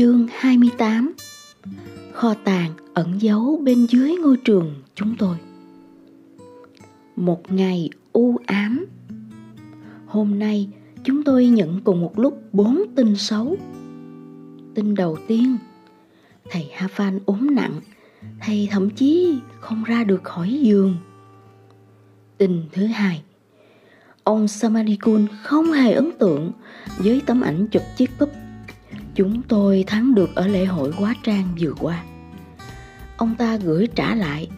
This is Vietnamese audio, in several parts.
Chương 28 Kho tàng ẩn giấu bên dưới ngôi trường chúng tôi. Một ngày u ám. Hôm nay chúng tôi nhận cùng một lúc bốn tin xấu. Tin đầu tiên, Thầy Hafan ốm nặng, Thầy thậm chí không ra được khỏi giường. Tin thứ hai, Ông Samadikun không hề ấn tượng với tấm ảnh chụp chiếc cúp chúng tôi thắng được ở lễ hội quá trang vừa qua. Ông ta gửi trả lại.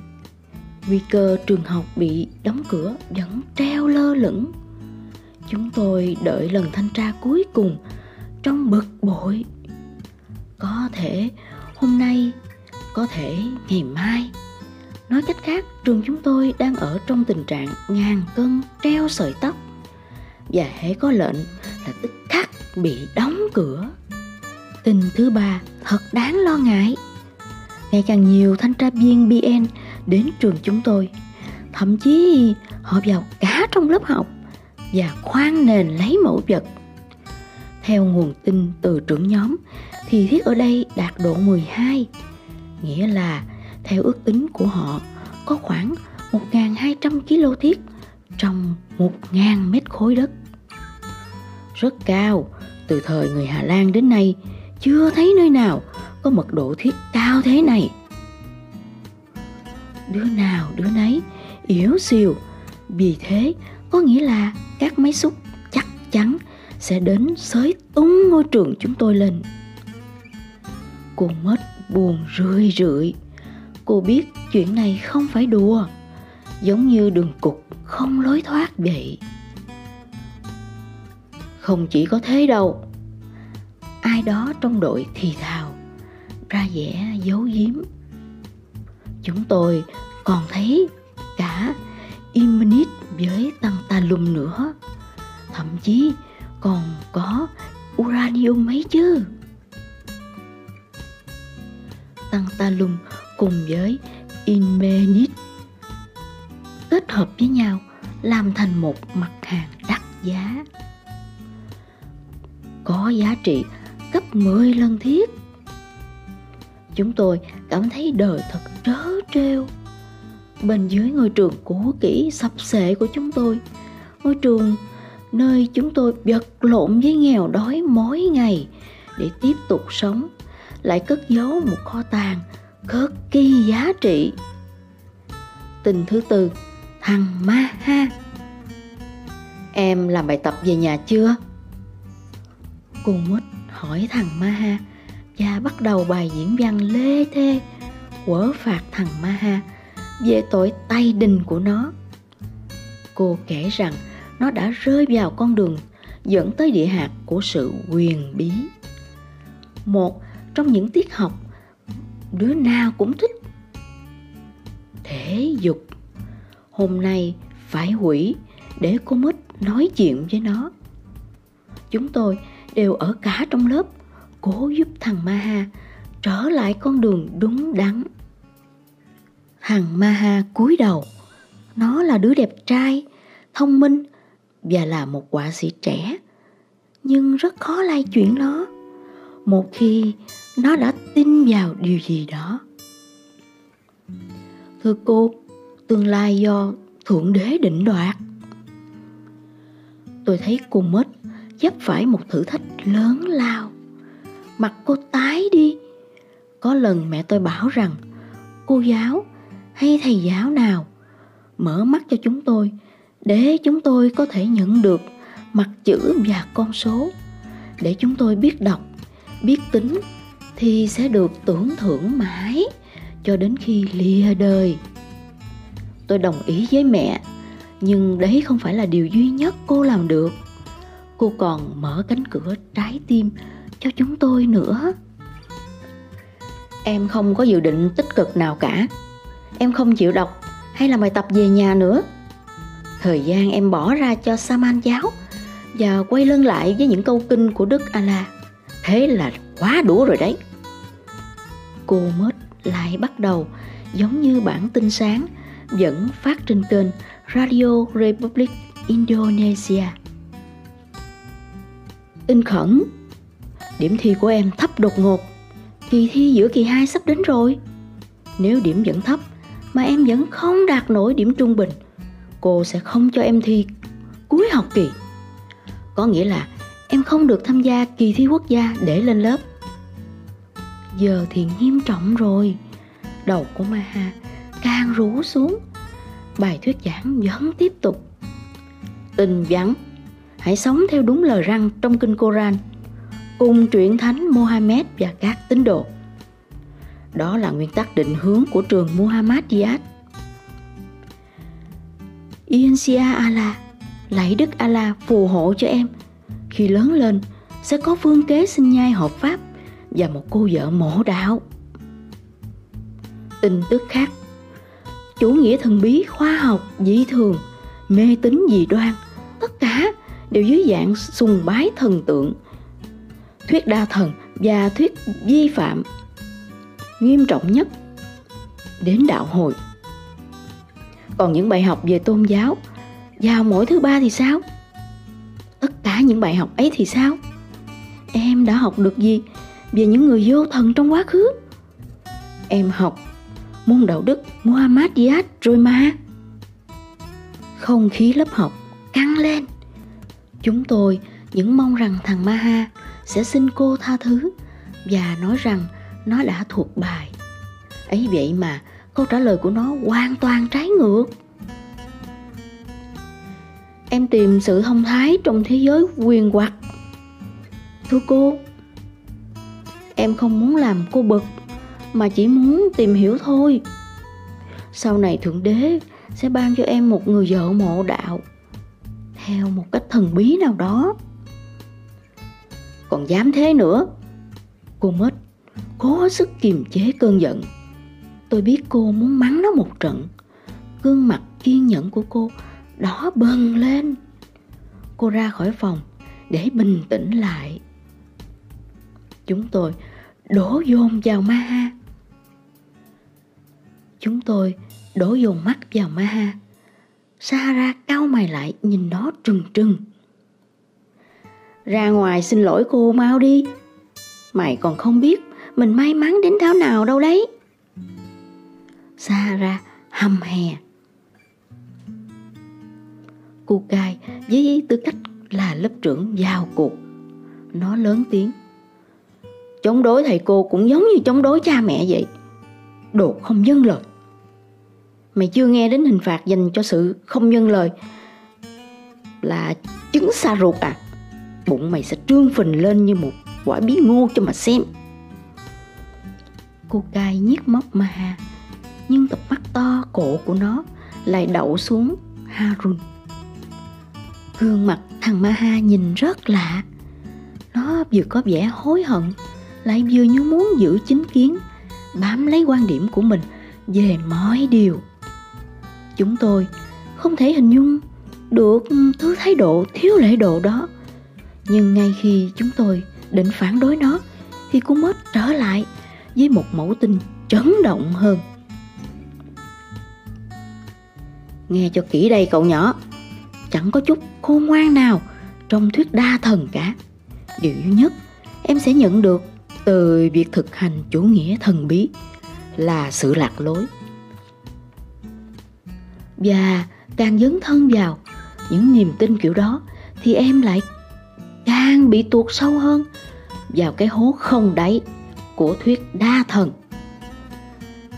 Nguy cơ trường học bị đóng cửa vẫn treo lơ lửng. Chúng tôi đợi lần thanh tra cuối cùng trong bực bội. Có thể hôm nay, có thể ngày mai. Nói cách khác, trường chúng tôi đang ở trong tình trạng ngàn cân treo sợi tóc. Và hễ có lệnh là tức khắc bị đóng cửa. Tin thứ ba thật đáng lo ngại. Ngày càng nhiều thanh tra viên BN đến trường chúng tôi. Thậm chí họ vào cả trong lớp học và khoan nền lấy mẫu vật. Theo nguồn tin từ trưởng nhóm thì thiết ở đây đạt độ 12, nghĩa là theo ước tính của họ có khoảng 1.200 kg thiết trong 1.000 mét khối đất. Rất cao, từ thời người Hà Lan đến nay chưa thấy nơi nào có mật độ thiết cao thế này. Đứa nào đứa nấy yếu xìu, vì thế có nghĩa là các máy xúc chắc chắn sẽ đến xới tung ngôi trường chúng tôi lên. Cô mất buồn rười rượi. Cô biết chuyện này không phải đùa, giống như đường cục không lối thoát vậy. Không chỉ có thế đâu, ai đó trong đội thì thào, ra vẻ giấu giếm. Chúng tôi còn thấy cả Imnit với tăng talum nữa, thậm chí còn có uranium mấy chứ. Tăng talum cùng với Inmenit kết hợp với nhau làm thành một mặt hàng đắt giá. Có giá trị gấp 10 lần thiết. Chúng tôi cảm thấy đời thật trớ trêu. Bên dưới ngôi trường cũ kỹ sập sệ của chúng tôi, ngôi trường nơi chúng tôi vật lộn với nghèo đói mỗi ngày để tiếp tục sống, lại cất giấu một kho tàng cực kỳ giá trị. Tình thứ tư, thằng Ma Ha. Em làm bài tập về nhà chưa? Cô mít hỏi thằng Maha và bắt đầu bài diễn văn lê thê, quở phạt thằng Maha về tội tay đình của nó. Cô kể rằng nó đã rơi vào con đường dẫn tới địa hạt của sự quyền bí. Một trong những tiết học đứa nào cũng thích. Thể dục. Hôm nay phải hủy để cô Mít nói chuyện với nó. Chúng tôi đều ở cả trong lớp cố giúp thằng Maha trở lại con đường đúng đắn. Thằng Maha cúi đầu, nó là đứa đẹp trai, thông minh và là một họa sĩ trẻ, nhưng rất khó lay chuyển nó một khi nó đã tin vào điều gì đó. Thưa cô, tương lai do Thượng Đế định đoạt. Tôi thấy cô mất vấp phải một thử thách lớn lao. Mặt cô tái đi. Có lần mẹ tôi bảo rằng cô giáo hay thầy giáo nào mở mắt cho chúng tôi để chúng tôi có thể nhận được mặt chữ và con số để chúng tôi biết đọc, biết tính thì sẽ được tưởng thưởng mãi cho đến khi lìa đời. Tôi đồng ý với mẹ, nhưng đấy không phải là điều duy nhất cô làm được cô còn mở cánh cửa trái tim cho chúng tôi nữa. Em không có dự định tích cực nào cả. Em không chịu đọc hay làm bài tập về nhà nữa. Thời gian em bỏ ra cho saman giáo và quay lưng lại với những câu kinh của đức ala. Thế là quá đủ rồi đấy. Cô mết lại bắt đầu giống như bản tin sáng vẫn phát trên kênh Radio Republic Indonesia in khẩn điểm thi của em thấp đột ngột Kỳ thi giữa kỳ 2 sắp đến rồi. Nếu điểm vẫn thấp mà em vẫn không đạt nổi điểm trung bình, cô sẽ không cho em thi cuối học kỳ. Có nghĩa là em không được tham gia kỳ thi quốc gia để lên lớp. Giờ thì nghiêm trọng rồi. Đầu của Maha càng rũ xuống. Bài thuyết giảng vẫn tiếp tục. Tình vắng, hãy sống theo đúng lời răng trong kinh Koran cùng truyện thánh Mohammed và các tín đồ. Đó là nguyên tắc định hướng của trường Muhammadiyat. Insia Allah, lạy Đức Allah phù hộ cho em. Khi lớn lên, sẽ có phương kế sinh nhai hợp pháp và một cô vợ mộ đạo. Tin tức khác Chủ nghĩa thần bí, khoa học, dị thường, mê tín dị đoan, tất cả đều dưới dạng sùng bái thần tượng, thuyết đa thần và thuyết vi phạm nghiêm trọng nhất đến đạo hồi. Còn những bài học về tôn giáo vào mỗi thứ ba thì sao? Tất cả những bài học ấy thì sao? Em đã học được gì về những người vô thần trong quá khứ? Em học môn đạo đức Muhammadiyat rồi mà. Không khí lớp học căng lên. Chúng tôi những mong rằng thằng Maha sẽ xin cô tha thứ và nói rằng nó đã thuộc bài. Ấy vậy mà câu trả lời của nó hoàn toàn trái ngược. Em tìm sự thông thái trong thế giới quyền hoặc. Thưa cô, em không muốn làm cô bực, mà chỉ muốn tìm hiểu thôi. Sau này thượng đế sẽ ban cho em một người vợ mộ đạo theo một cách thần bí nào đó. Còn dám thế nữa, cô mất cố sức kiềm chế cơn giận. Tôi biết cô muốn mắng nó một trận. Gương mặt kiên nhẫn của cô đỏ bừng lên. Cô ra khỏi phòng để bình tĩnh lại. Chúng tôi đổ dồn vào Maha chúng tôi đổ dồn mắt vào Maha Sahara cau mày lại, nhìn nó trừng trừng. Ra ngoài xin lỗi cô mau đi. Mày còn không biết, mình may mắn đến tháo nào đâu đấy. Sahara hầm hè. Cô cai với tư cách là lớp trưởng giao cuộc. Nó lớn tiếng. Chống đối thầy cô cũng giống như chống đối cha mẹ vậy. Đồ không dân lời Mày chưa nghe đến hình phạt dành cho sự không nhân lời. Là trứng xa ruột à? Bụng mày sẽ trương phình lên như một quả bí ngô cho mà xem. Cô cai nhếch móc ma Nhưng cặp mắt to cổ của nó lại đậu xuống Harun. Gương mặt thằng Maha nhìn rất lạ. Nó vừa có vẻ hối hận, Lại vừa như muốn giữ chính kiến, Bám lấy quan điểm của mình về mọi điều. Chúng tôi. Không thể hình dung được thứ thái độ thiếu lễ độ đó. Nhưng ngay khi chúng tôi định phản đối nó, Thì cô mất trở lại với một mẫu tin chấn động hơn. Nghe cho kỹ đây cậu nhỏ, Chẳng có chút khôn ngoan nào trong thuyết đa thần cả. Điều duy nhất em sẽ nhận được từ việc thực hành chủ nghĩa thần bí là sự lạc lối. Và càng dấn thân vào những niềm tin kiểu đó thì em lại càng bị tuột sâu hơn vào cái hố không đáy của thuyết đa thần.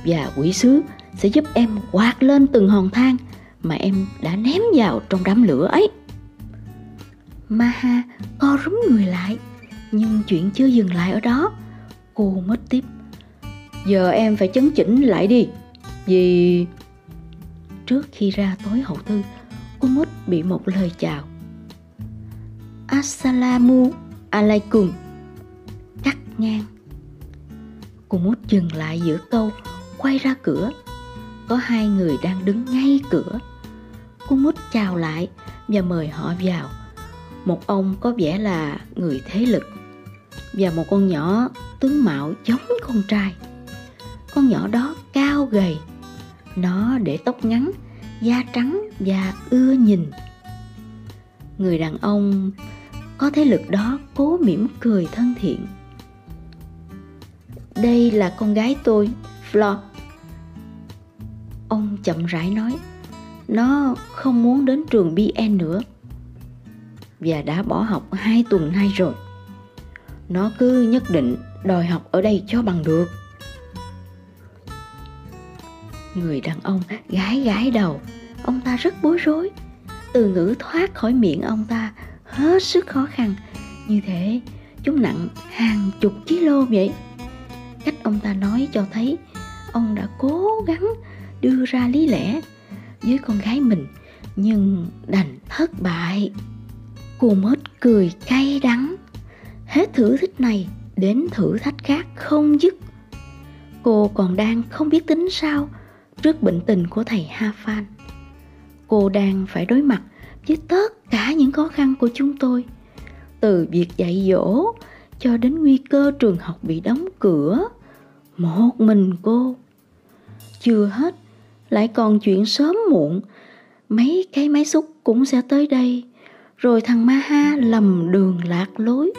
Và quỷ sứ sẽ giúp em quạt lên từng hòn thang mà em đã ném vào trong đám lửa ấy. Maha co rúm người lại, nhưng chuyện chưa dừng lại ở đó. Cô mất tiếp. Giờ em phải chấn chỉnh lại đi, vì... Trước khi ra tối hậu thư, cô mất bị một lời chào. Assalamu alaikum. Cắt ngang. Cô mút dừng lại giữa câu Quay ra cửa. Có hai người đang đứng ngay cửa. Cô mút chào lại Và mời họ vào. Một ông có vẻ là người thế lực Và một con nhỏ tướng mạo giống con trai. Con nhỏ đó cao gầy nó để tóc ngắn Da trắng và ưa nhìn Người đàn ông có thế lực đó cố mỉm cười thân thiện Đây là con gái tôi, Flo. Ông chậm rãi nói, nó không muốn đến trường BN nữa. Và đã bỏ học hai tuần nay rồi. Nó cứ nhất định đòi học ở đây cho bằng được. Người đàn ông gái gái đầu, ông ta rất bối rối. Từ ngữ thoát khỏi miệng ông ta hết sức khó khăn. Như thế, chúng nặng hàng chục kg vậy. Cách ông ta nói cho thấy ông đã cố gắng đưa ra lý lẽ với con gái mình nhưng đành thất bại. Cô mết cười cay đắng. Hết thử thách này đến thử thách khác không dứt. Cô còn đang không biết tính sao trước bệnh tình của thầy Ha Phan. Cô đang phải đối mặt với tất cả những khó khăn của chúng tôi. Từ việc dạy dỗ cho đến nguy cơ trường học bị đóng cửa. Một mình cô. Chưa hết, lại còn chuyện sớm muộn. Mấy cái máy xúc cũng sẽ tới đây. Rồi thằng Ma Ha lầm đường lạc lối.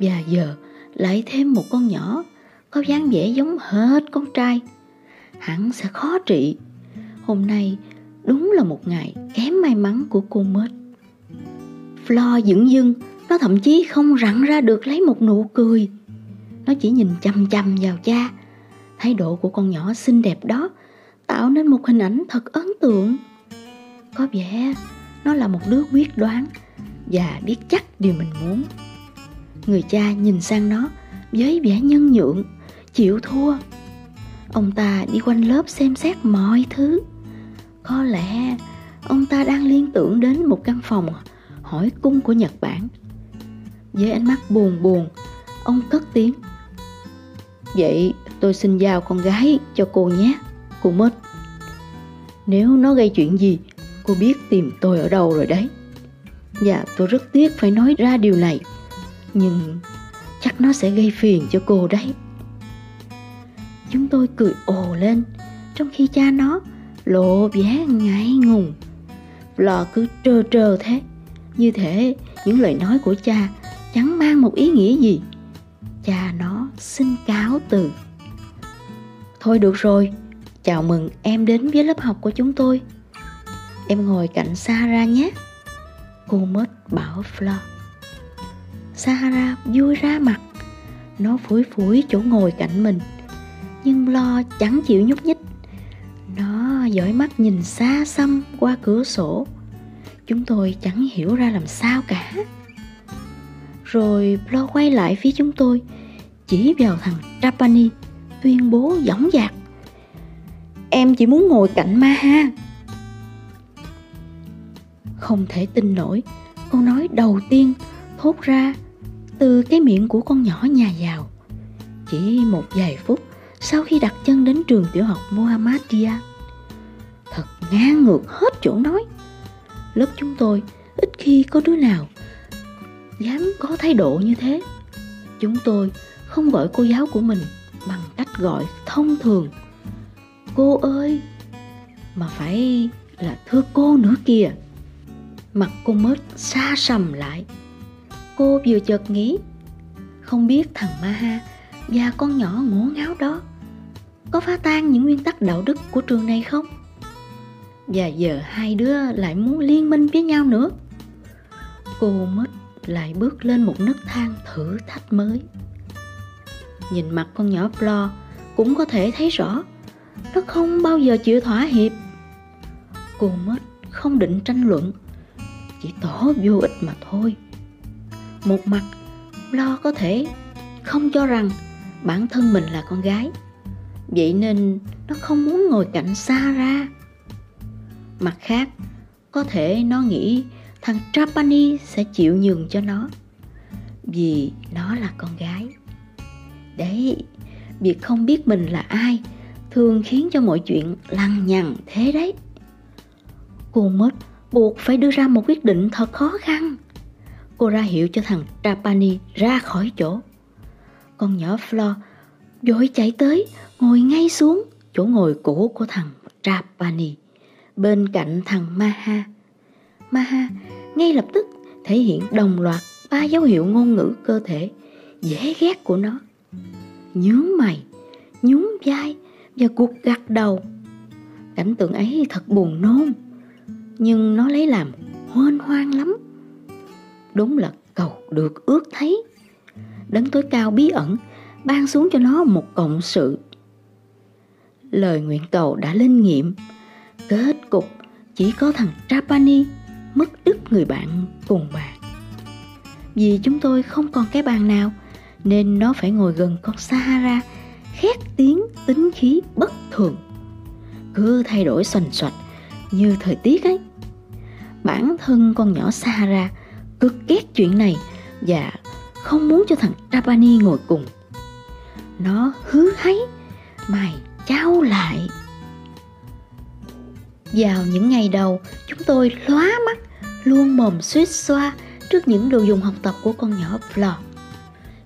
Và giờ lại thêm một con nhỏ có dáng vẻ giống hết con trai. Hẳn sẽ khó trị. Hôm nay đúng là một ngày kém may mắn của cô mết. Flo dững dưng, nó thậm chí không rặn ra được lấy một nụ cười. Nó chỉ nhìn chăm chăm vào cha. Thái độ của con nhỏ xinh đẹp đó tạo nên một hình ảnh thật ấn tượng. Có vẻ nó là một đứa quyết đoán và biết chắc điều mình muốn. Người cha nhìn sang nó với vẻ nhân nhượng, chịu thua. Ông ta đi quanh lớp xem xét mọi thứ. Có lẽ ông ta đang liên tưởng đến một căn phòng hỏi cung của Nhật Bản. Với ánh mắt buồn buồn, ông cất tiếng. Vậy tôi xin giao con gái cho cô nhé, cô mất. Nếu nó gây chuyện gì, cô biết tìm tôi ở đâu rồi đấy. Dạ tôi rất tiếc phải nói ra điều này, nhưng chắc nó sẽ gây phiền cho cô đấy. Chúng tôi cười ồ lên, trong khi cha nó lộ vẻ ngại ngùng. Lò cứ trơ trơ thế, như thể những lời nói của cha chẳng mang một ý nghĩa gì. Cha nó xin cáo từ. Thôi được rồi, chào mừng em đến với lớp học của chúng tôi. Em ngồi cạnh Sahara nhé. Cô mất bảo Flo. Sahara vui ra mặt. Nó phủi phủi chỗ ngồi cạnh mình. Nhưng lo chẳng chịu nhúc nhích. Nó dõi mắt nhìn xa xăm qua cửa sổ. Chúng tôi chẳng hiểu ra làm sao cả. Rồi lo quay lại phía chúng tôi, chỉ vào thằng Trapani, tuyên bố dõng dạc. Em chỉ muốn ngồi cạnh Ma Ha. Không thể tin nổi, câu nói đầu tiên thốt ra từ cái miệng của con nhỏ nhà giàu. Chỉ một vài phút sau khi đặt chân đến trường tiểu học Mohammadia, Thật ngang ngược hết chỗ nói. Lớp chúng tôi ít khi có đứa nào dám có thái độ như thế. Chúng tôi không gọi cô giáo của mình bằng cách gọi thông thường. Cô ơi! Mà phải là thưa cô nữa kìa. Mặt cô mớt xa sầm lại. Cô vừa chợt nghĩ không biết thằng Maha và con nhỏ ngố ngáo đó có phá tan những nguyên tắc đạo đức của trường này không? Và giờ hai đứa lại muốn liên minh với nhau nữa. Cô mất lại bước lên một nấc thang thử thách mới. Nhìn mặt con nhỏ Flo cũng có thể thấy rõ nó không bao giờ chịu thỏa hiệp. Cô mất không định tranh luận, chỉ tỏ vô ích mà thôi. Một mặt, Flo có thể không cho rằng bản thân mình là con gái. Vậy nên nó không muốn ngồi cạnh xa ra. Mặt khác, có thể nó nghĩ thằng Trapani sẽ chịu nhường cho nó vì nó là con gái. Đấy, việc không biết mình là ai thường khiến cho mọi chuyện lằng nhằng thế đấy. Cô mất buộc phải đưa ra một quyết định thật khó khăn. Cô ra hiệu cho thằng Trapani ra khỏi chỗ. Con nhỏ Flo vội chạy tới, ngồi ngay xuống chỗ ngồi cũ của thằng Trapani, bên cạnh thằng Maha. Maha ngay lập tức thể hiện đồng loạt ba dấu hiệu ngôn ngữ cơ thể dễ ghét của nó. nhướng mày, nhún vai và cuộc gặt đầu. Cảnh tượng ấy thật buồn nôn, nhưng nó lấy làm hoan hoang lắm. Đúng là cầu được ước thấy. Đấng tối cao bí ẩn ban xuống cho nó một cộng sự. Lời nguyện cầu đã linh nghiệm, kết cục chỉ có thằng Trapani mất đứt người bạn cùng bàn. Vì chúng tôi không còn cái bàn nào nên nó phải ngồi gần con Sahara khét tiếng tính khí bất thường cứ thay đổi xoành xoạch như thời tiết ấy bản thân con nhỏ Sahara cực ghét chuyện này và không muốn cho thằng Trapani ngồi cùng nó hứa háy mày trao lại. Vào những ngày đầu, chúng tôi lóa mắt, luôn mồm suýt xoa trước những đồ dùng học tập của con nhỏ Flor.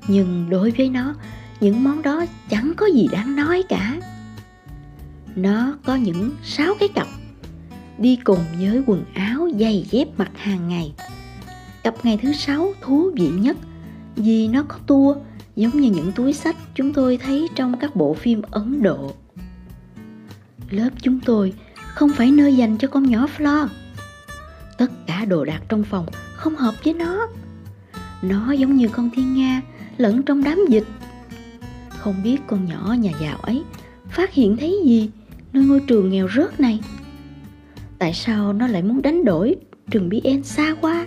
Nhưng đối với nó, những món đó chẳng có gì đáng nói cả. Nó có những sáu cái cặp, đi cùng với quần áo giày dép mặc hàng ngày. Cặp ngày thứ sáu thú vị nhất, vì nó có tua giống như những túi sách chúng tôi thấy trong các bộ phim ấn độ lớp chúng tôi không phải nơi dành cho con nhỏ Flo. Tất cả đồ đạc trong phòng không hợp với nó. Nó giống như con thiên nga lẫn trong đám dịch. Không biết con nhỏ nhà giàu ấy phát hiện thấy gì nơi ngôi trường nghèo rớt này. Tại sao nó lại muốn đánh đổi trường BN xa quá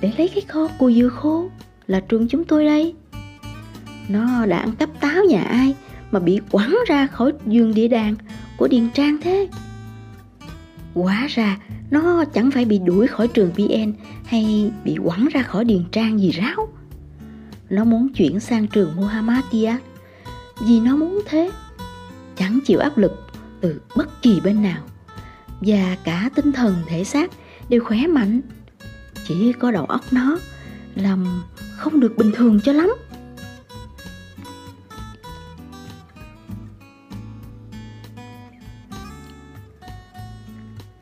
để lấy cái kho cùi dừa khô là trường chúng tôi đây. Nó đã ăn cắp táo nhà ai mà bị quẳng ra khỏi giường địa đàng của Điền Trang thế? Quá ra, nó chẳng phải bị đuổi khỏi trường VN hay bị quẳng ra khỏi Điền Trang gì ráo. Nó muốn chuyển sang trường Muhammadiyah vì nó muốn thế. Chẳng chịu áp lực từ bất kỳ bên nào. Và cả tinh thần thể xác đều khỏe mạnh. Chỉ có đầu óc nó làm không được bình thường cho lắm.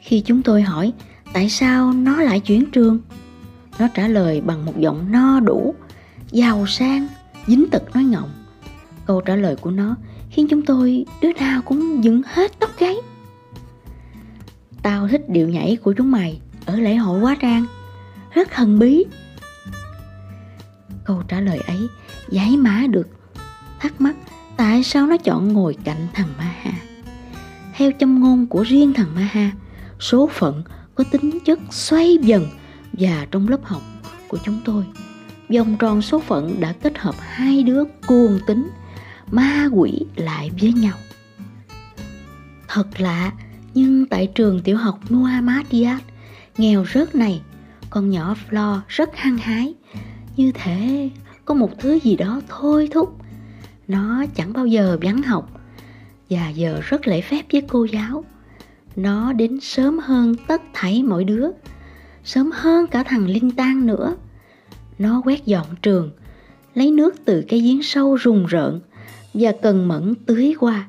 Khi chúng tôi hỏi tại sao nó lại chuyển trường, nó trả lời bằng một giọng no đủ, giàu sang, dính tật nói ngọng. Câu trả lời của nó khiến chúng tôi đứa nào cũng dựng hết tóc gáy. Tao thích điệu nhảy của chúng mày ở lễ hội quá trang, rất thần bí. Câu trả lời ấy giải mã được thắc mắc tại sao nó chọn ngồi cạnh thằng Ma Ha. Theo châm ngôn của riêng thằng Ma Ha, số phận có tính chất xoay dần và trong lớp học của chúng tôi. Vòng tròn số phận đã kết hợp hai đứa cuồng tính, ma quỷ lại với nhau. Thật lạ, nhưng tại trường tiểu học Muhammad nghèo rớt này, con nhỏ Flo rất hăng hái. Như thể có một thứ gì đó thôi thúc. Nó chẳng bao giờ vắng học và giờ rất lễ phép với cô giáo nó đến sớm hơn tất thảy mọi đứa, sớm hơn cả thằng linh tang nữa. Nó quét dọn trường, lấy nước từ cái giếng sâu rùng rợn và cần mẫn tưới qua.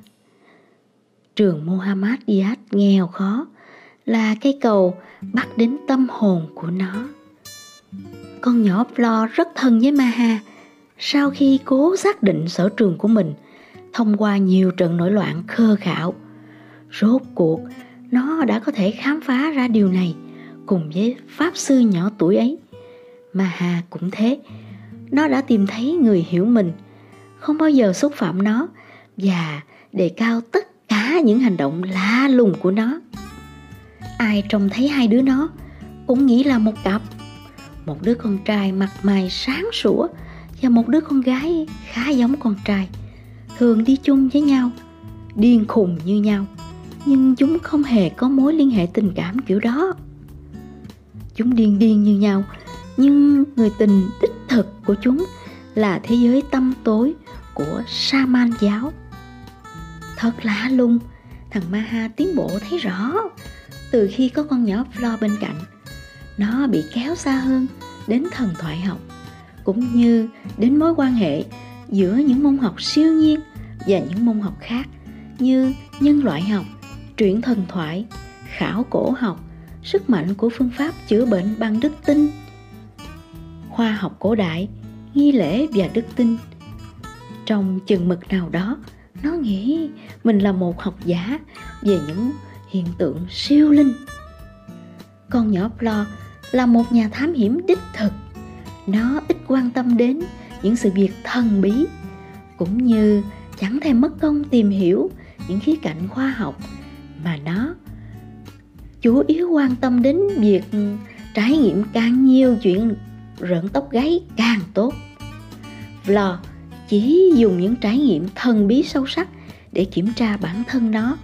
Trường Muhammad Diaz nghèo khó là cây cầu bắt đến tâm hồn của nó. Con nhỏ Flo rất thân với Maha. Sau khi cố xác định sở trường của mình, thông qua nhiều trận nổi loạn khơ khảo rốt cuộc nó đã có thể khám phá ra điều này cùng với pháp sư nhỏ tuổi ấy. Mà hà cũng thế. Nó đã tìm thấy người hiểu mình, không bao giờ xúc phạm nó và đề cao tất cả những hành động lạ lùng của nó. Ai trông thấy hai đứa nó cũng nghĩ là một cặp. Một đứa con trai mặt mày sáng sủa và một đứa con gái khá giống con trai, thường đi chung với nhau, điên khùng như nhau nhưng chúng không hề có mối liên hệ tình cảm kiểu đó chúng điên điên như nhau nhưng người tình đích thực của chúng là thế giới tâm tối của sa man giáo. Thật lạ lùng, thằng Maha tiến bộ thấy rõ từ khi có con nhỏ Flo bên cạnh. Nó bị kéo xa hơn đến thần thoại học, cũng như đến mối quan hệ giữa những môn học siêu nhiên và những môn học khác như nhân loại học truyện thần thoại, khảo cổ học, sức mạnh của phương pháp chữa bệnh bằng đức tin, khoa học cổ đại, nghi lễ và đức tin, Trong chừng mực nào đó, nó nghĩ mình là một học giả về những hiện tượng siêu linh. Con nhỏ Flo là một nhà thám hiểm đích thực. Nó ít quan tâm đến những sự việc thần bí, cũng như chẳng thèm mất công tìm hiểu những khía cạnh khoa học mà nó chủ yếu quan tâm đến việc trải nghiệm càng nhiều chuyện rợn tóc gáy càng tốt. Vlog chỉ dùng những trải nghiệm thần bí sâu sắc để kiểm tra bản thân nó,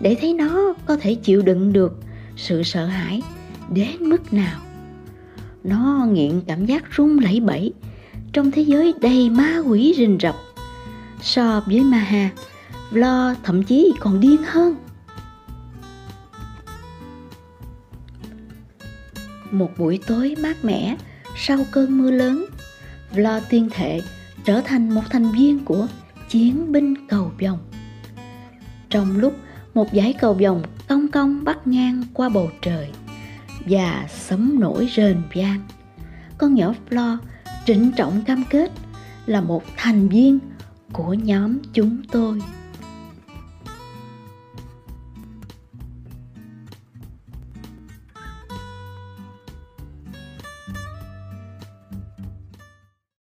để thấy nó có thể chịu đựng được sự sợ hãi đến mức nào. Nó nghiện cảm giác run lẩy bẩy trong thế giới đầy ma quỷ rình rập. So với Maha, Vlo thậm chí còn điên hơn. Một buổi tối mát mẻ sau cơn mưa lớn, Vlo tuyên thệ trở thành một thành viên của chiến binh cầu vồng. Trong lúc một dải cầu vồng cong cong bắt ngang qua bầu trời và sấm nổi rền vang, con nhỏ Flo trịnh trọng cam kết là một thành viên của nhóm chúng tôi.